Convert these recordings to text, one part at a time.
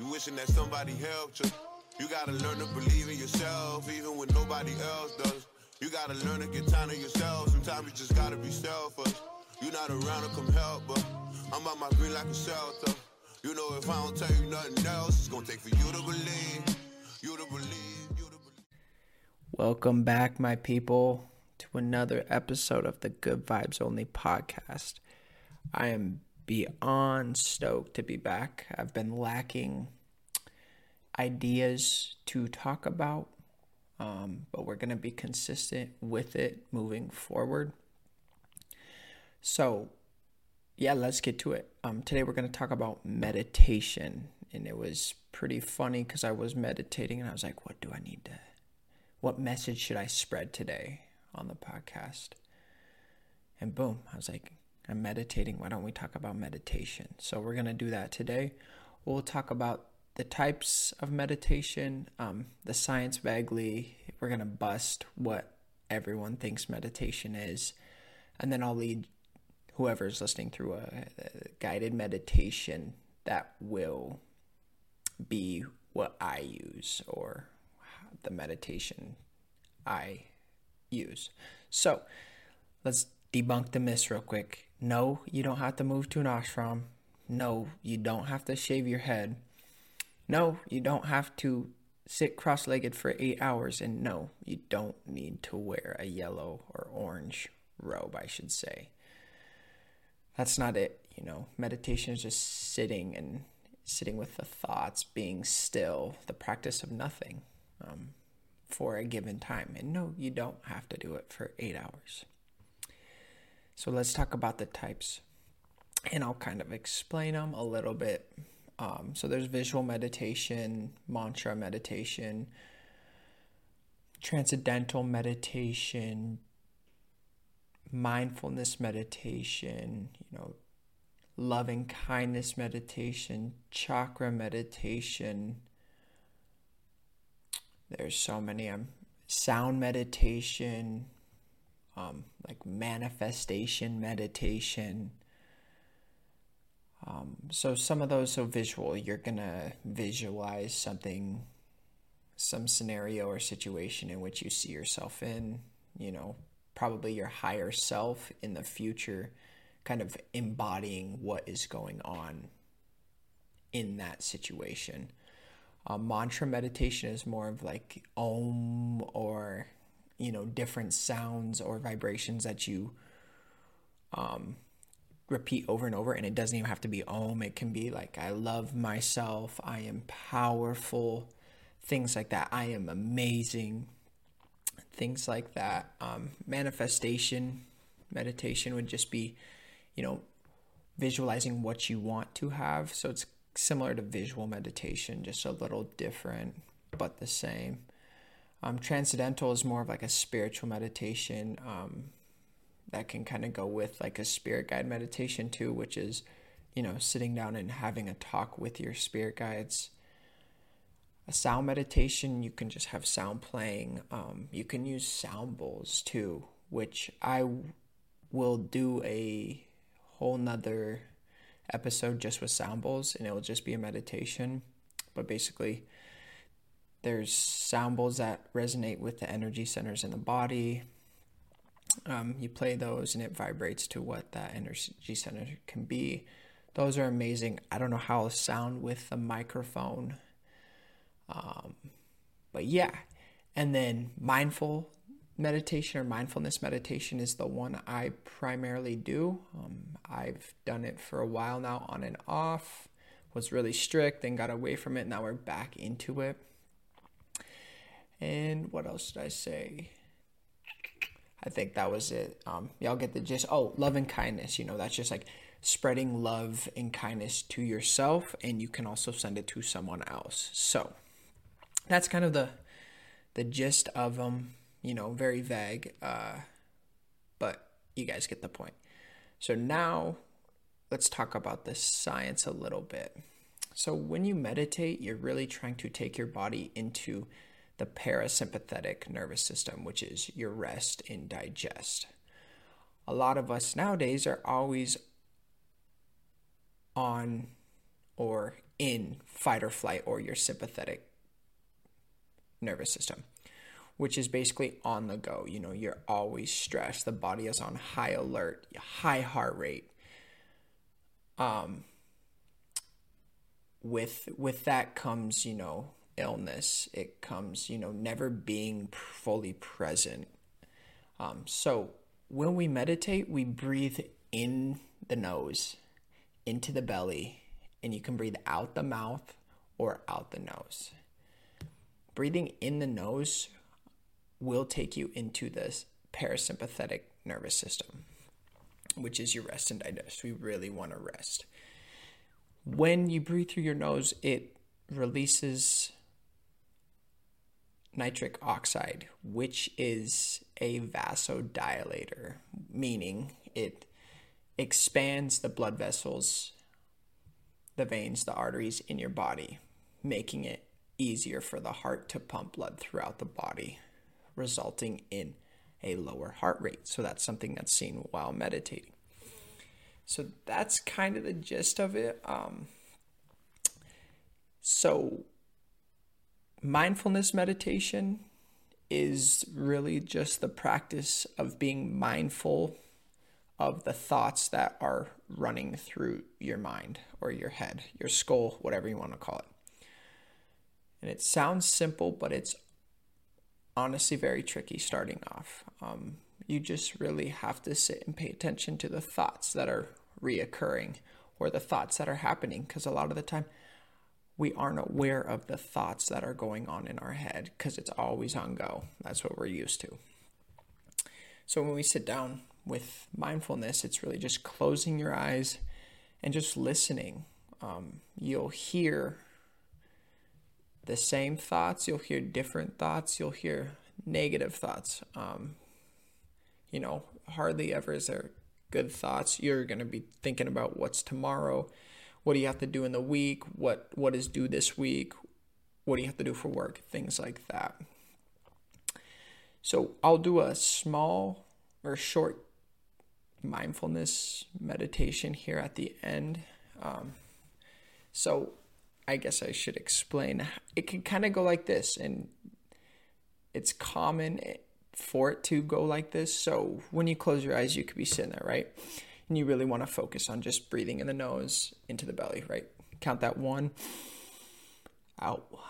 You wishing that somebody helped you. You gotta learn to believe in yourself, even when nobody else does. You gotta learn to get time to yourself. Sometimes you just gotta be selfish. You're not around to come help, but I'm on my green like a shelter. You know, if I don't tell you nothing else, it's gonna take for you to believe. You to believe. You to believe. Welcome back, my people, to another episode of the Good Vibes Only podcast. I am beyond stoked to be back. I've been lacking ideas to talk about, um, but we're going to be consistent with it moving forward. So, yeah, let's get to it. Um, today we're going to talk about meditation, and it was pretty funny because I was meditating and I was like, what do I need to, what message should I spread today on the podcast? And boom, I was like, I'm meditating. Why don't we talk about meditation? So we're going to do that today. We'll talk about the types of meditation, um, the science vaguely. We're going to bust what everyone thinks meditation is. And then I'll lead whoever's listening through a, a guided meditation that will be what I use or the meditation I use. So let's debunk the myths real quick. No, you don't have to move to an ashram. No, you don't have to shave your head. No, you don't have to sit cross legged for eight hours. And no, you don't need to wear a yellow or orange robe, I should say. That's not it. You know, meditation is just sitting and sitting with the thoughts, being still, the practice of nothing um, for a given time. And no, you don't have to do it for eight hours. So let's talk about the types, and I'll kind of explain them a little bit. Um, so there's visual meditation, mantra meditation, transcendental meditation, mindfulness meditation, you know, loving kindness meditation, chakra meditation. There's so many. Um, sound meditation, um, like manifestation meditation. Um, so some of those so visual, you're gonna visualize something, some scenario or situation in which you see yourself in. You know, probably your higher self in the future, kind of embodying what is going on in that situation. Uh, mantra meditation is more of like om or you know different sounds or vibrations that you um, repeat over and over and it doesn't even have to be om it can be like i love myself i am powerful things like that. I am amazing things like that. Um, manifestation meditation would just be you know visualizing what you want to have. So it's similar to visual meditation just a little different but the same. Um, transcendental is more of like a spiritual meditation. Um, that can kind of go with like a spirit guide meditation too, which is, you know, sitting down and having a talk with your spirit guides. A sound meditation, you can just have sound playing. Um, you can use sound bowls too, which I will do a whole nother episode just with sound bowls and it will just be a meditation. But basically, there's sound bowls that resonate with the energy centers in the body. Um, you play those and it vibrates to what that energy center can be. Those are amazing. I don't know how it'll sound with the microphone. Um, but yeah. And then mindful meditation or mindfulness meditation is the one I primarily do. Um, I've done it for a while now on and off. Was really strict, then got away from it. Now we're back into it. And what else did I say? I think that was it. Um, y'all get the gist. Oh, love and kindness. You know, that's just like spreading love and kindness to yourself, and you can also send it to someone else. So that's kind of the the gist of them. You know, very vague, uh, but you guys get the point. So now let's talk about the science a little bit. So when you meditate, you're really trying to take your body into the parasympathetic nervous system, which is your rest and digest. A lot of us nowadays are always on or in fight or flight or your sympathetic nervous system, which is basically on the go. You know, you're always stressed. The body is on high alert, high heart rate. Um, with with that comes, you know, illness. It comes, you know, never being fully present. Um, so when we meditate, we breathe in the nose, into the belly, and you can breathe out the mouth or out the nose. Breathing in the nose will take you into the parasympathetic nervous system, which is your rest and digest. We really want to rest. When you breathe through your nose, it releases nitric oxide, which is a vasodilator, meaning it expands the blood vessels, the veins, the arteries in your body, making it easier for the heart to pump blood throughout the body, resulting in a lower heart rate. So that's something that's seen while meditating. So that's kind of the gist of it. Um, so mindfulness meditation is really just the practice of being mindful of the thoughts that are running through your mind or your head, your skull, whatever you want to call it. And it sounds simple, but it's honestly very tricky starting off. Um, you just really have to sit and pay attention to the thoughts that are reoccurring or the thoughts that are happening because a lot of the time we aren't aware of the thoughts that are going on in our head because it's always on go. That's what we're used to. So when we sit down with mindfulness, it's really just closing your eyes and just listening. Um, you'll hear the same thoughts, you'll hear different thoughts, you'll hear negative thoughts. Um, you know, hardly ever is there good thoughts. You're going to be thinking about what's tomorrow, what do you have to do in the week, what what is due this week, what do you have to do for work, things like that. So I'll do a small or short mindfulness meditation here at the end. Um, so I guess I should explain. It can kind of go like this, and it's common for it to go like this. So when you close your eyes, you could be sitting there, right? And you really want to focus on just breathing in the nose into the belly, right? Count that one, out one,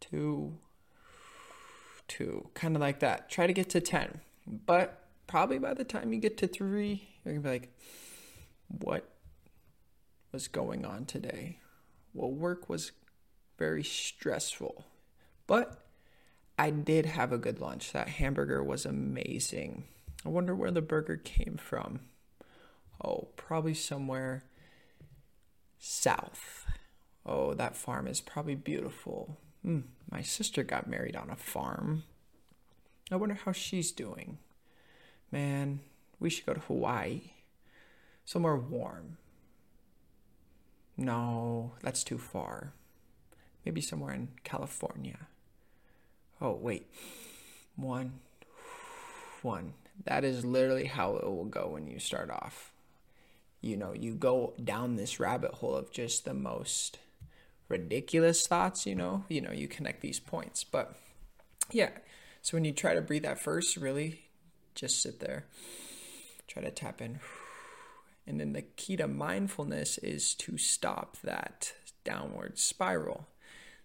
two, two, kind of like that. Try to get to 10. But probably by the time you get to three, you're going to be like, what was going on today? Well, work was very stressful, but I did have a good lunch. That hamburger was amazing. I wonder where the burger came from. Oh, probably somewhere south. Oh, that farm is probably beautiful. Hmm, my sister got married on a farm. I wonder how she's doing. Man, we should go to Hawaii. Somewhere warm. No, that's too far. Maybe somewhere in California. Oh, wait. One. One. That is literally how it will go when you start off. You know, you go down this rabbit hole of just the most ridiculous thoughts, you know, you know, you connect these points. But yeah, so when you try to breathe at first, really just sit there, try to tap in. And then the key to mindfulness is to stop that downward spiral.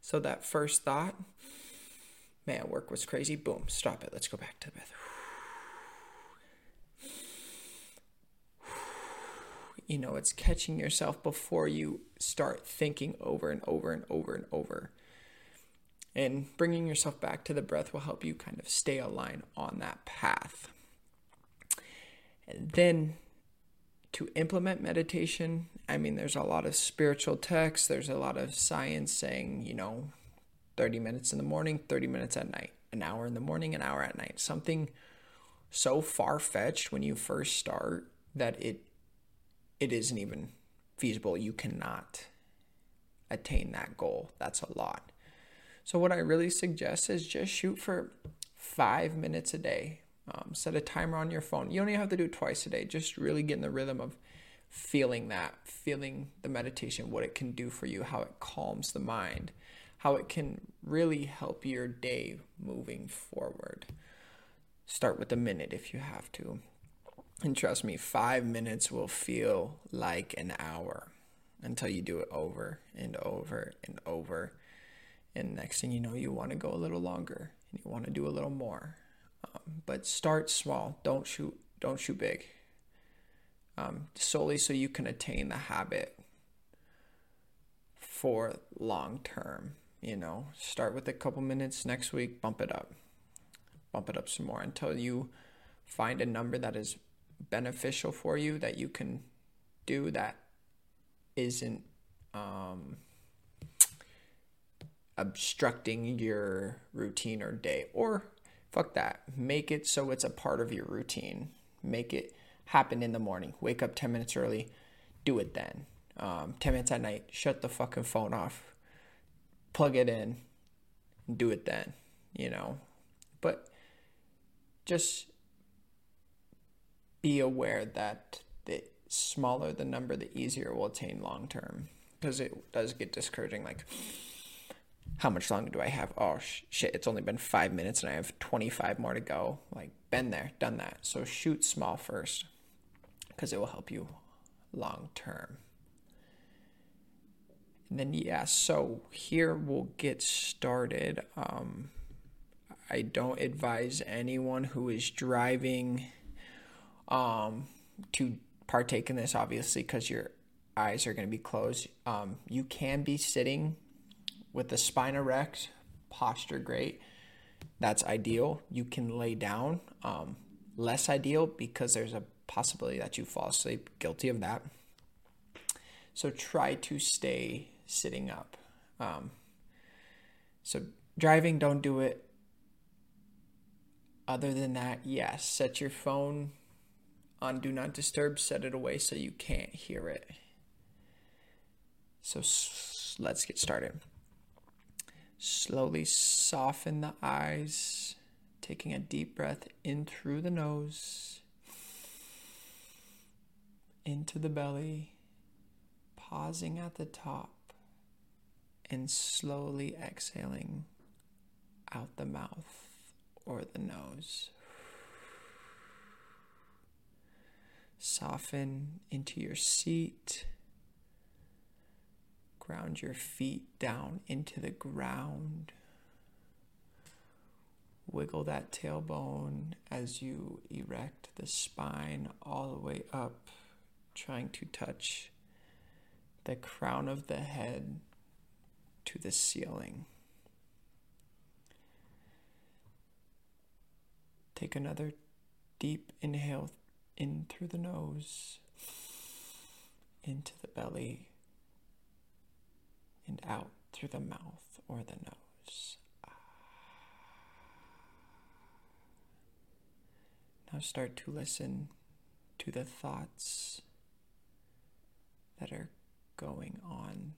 So that first thought, man, work was crazy. Boom, stop it. Let's go back to the breath. You know, it's catching yourself before you start thinking over and over and over and over. And bringing yourself back to the breath will help you kind of stay aligned on that path. And then to implement meditation, I mean, there's a lot of spiritual texts, there's a lot of science saying, you know, 30 minutes in the morning, 30 minutes at night, an hour in the morning, an hour at night. Something so far fetched when you first start that it it isn't even feasible. You cannot attain that goal. That's a lot. So what I really suggest is just shoot for five minutes a day. Um, set a timer on your phone. You don't even have to do it twice a day. Just really get in the rhythm of feeling that, feeling the meditation, what it can do for you, how it calms the mind, how it can really help your day moving forward. Start with a minute if you have to. And trust me, five minutes will feel like an hour until you do it over and over and over. And next thing you know, you want to go a little longer and you want to do a little more. Um, but start small. Don't shoot. Don't shoot big. Um, solely so you can attain the habit for long term. You know, start with a couple minutes next week, bump it up, bump it up some more until you find a number that is beneficial for you that you can do that isn't um, obstructing your routine or day. Or fuck that, make it so it's a part of your routine. Make it happen in the morning. Wake up 10 minutes early, do it then. Um, 10 minutes at night, shut the fucking phone off, plug it in, do it then, you know. But just be aware that the smaller the number, the easier it will attain long term. Because it does get discouraging. Like, how much longer do I have? Oh, shit, it's only been five minutes and I have 25 more to go. Like, been there, done that. So, shoot small first because it will help you long term. And then, yeah, so here we'll get started. Um, I don't advise anyone who is driving um, to partake in this, obviously, because your eyes are going to be closed. Um, you can be sitting with the spine erect, posture great. That's ideal. You can lay down. Um, less ideal because there's a possibility that you fall asleep. Guilty of that. So try to stay sitting up. Um, so driving, don't do it. Other than that, yes, set your phone on Do Not Disturb, set it away so you can't hear it. So let's get started. Slowly soften the eyes, taking a deep breath in through the nose, into the belly, pausing at the top, and slowly exhaling out the mouth or the nose. Soften into your seat. Ground your feet down into the ground. Wiggle that tailbone as you erect the spine all the way up, trying to touch the crown of the head to the ceiling. Take another deep inhale in through the nose, into the belly, and out through the mouth or the nose. Now start to listen to the thoughts that are going on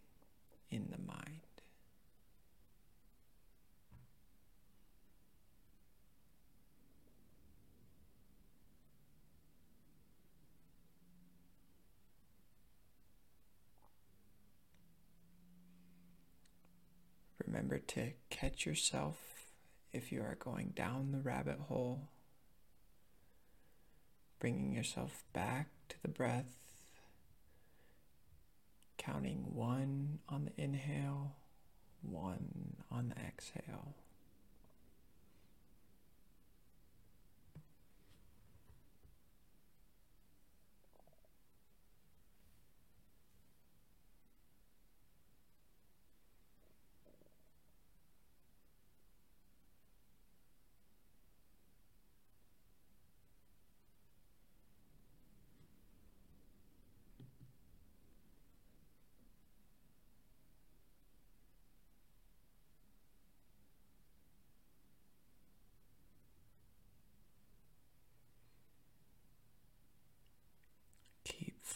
in the mind. Remember to catch yourself if you are going down the rabbit hole, bringing yourself back to the breath, counting one on the inhale, one on the exhale.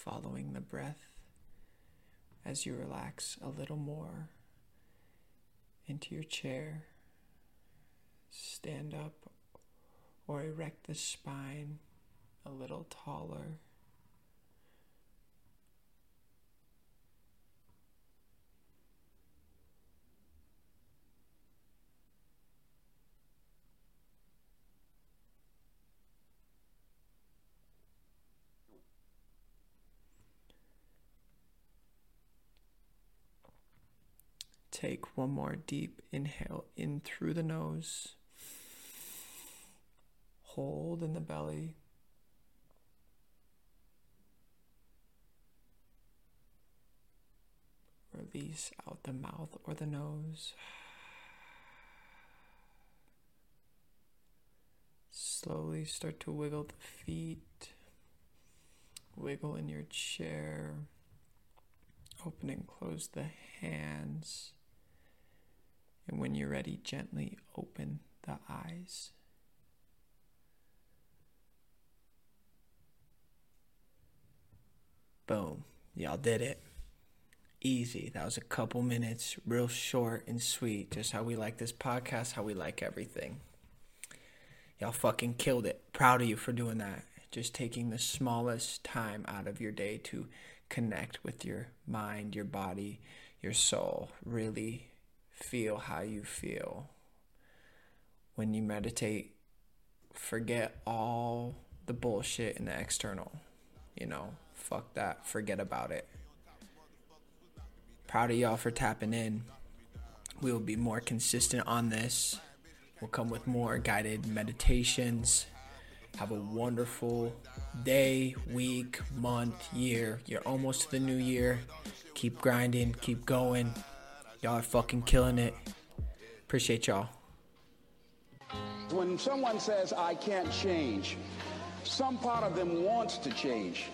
Following the breath as you relax a little more into your chair. Stand up or erect the spine a little taller. Take one more deep inhale in through the nose. Hold in the belly. Release out the mouth or the nose. Slowly start to wiggle the feet, wiggle in your chair, open and close the hands. And when you're ready, gently open the eyes. Boom. Y'all did it. Easy. That was a couple minutes, real short and sweet. Just how we like this podcast, how we like everything. Y'all fucking killed it. Proud of you for doing that. Just taking the smallest time out of your day to connect with your mind, your body, your soul. Really feel how you feel. When you meditate, forget all the bullshit in the external. You know, fuck that. Forget about it. Proud of y'all for tapping in. We will be more consistent on this. We'll come with more guided meditations. Have a wonderful day, week, month, year. You're almost to the new year. Keep grinding, keep going. Y'all are fucking killing it. Appreciate y'all. When someone says, I can't change, some part of them wants to change,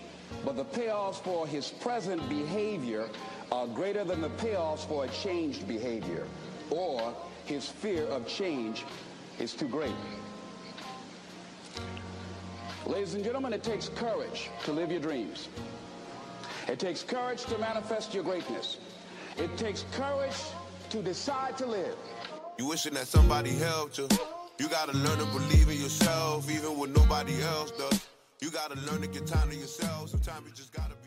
but the payoffs for his present behavior are greater than the payoffs for a changed behavior, or his fear of change is too great. Ladies and gentlemen, it takes courage to live your dreams. It takes courage to manifest your greatness. It takes courage to decide to live. You wishing that somebody helped you. You gotta learn to believe in yourself, even when nobody else does. You gotta learn to get time to yourself. Sometimes you just gotta be.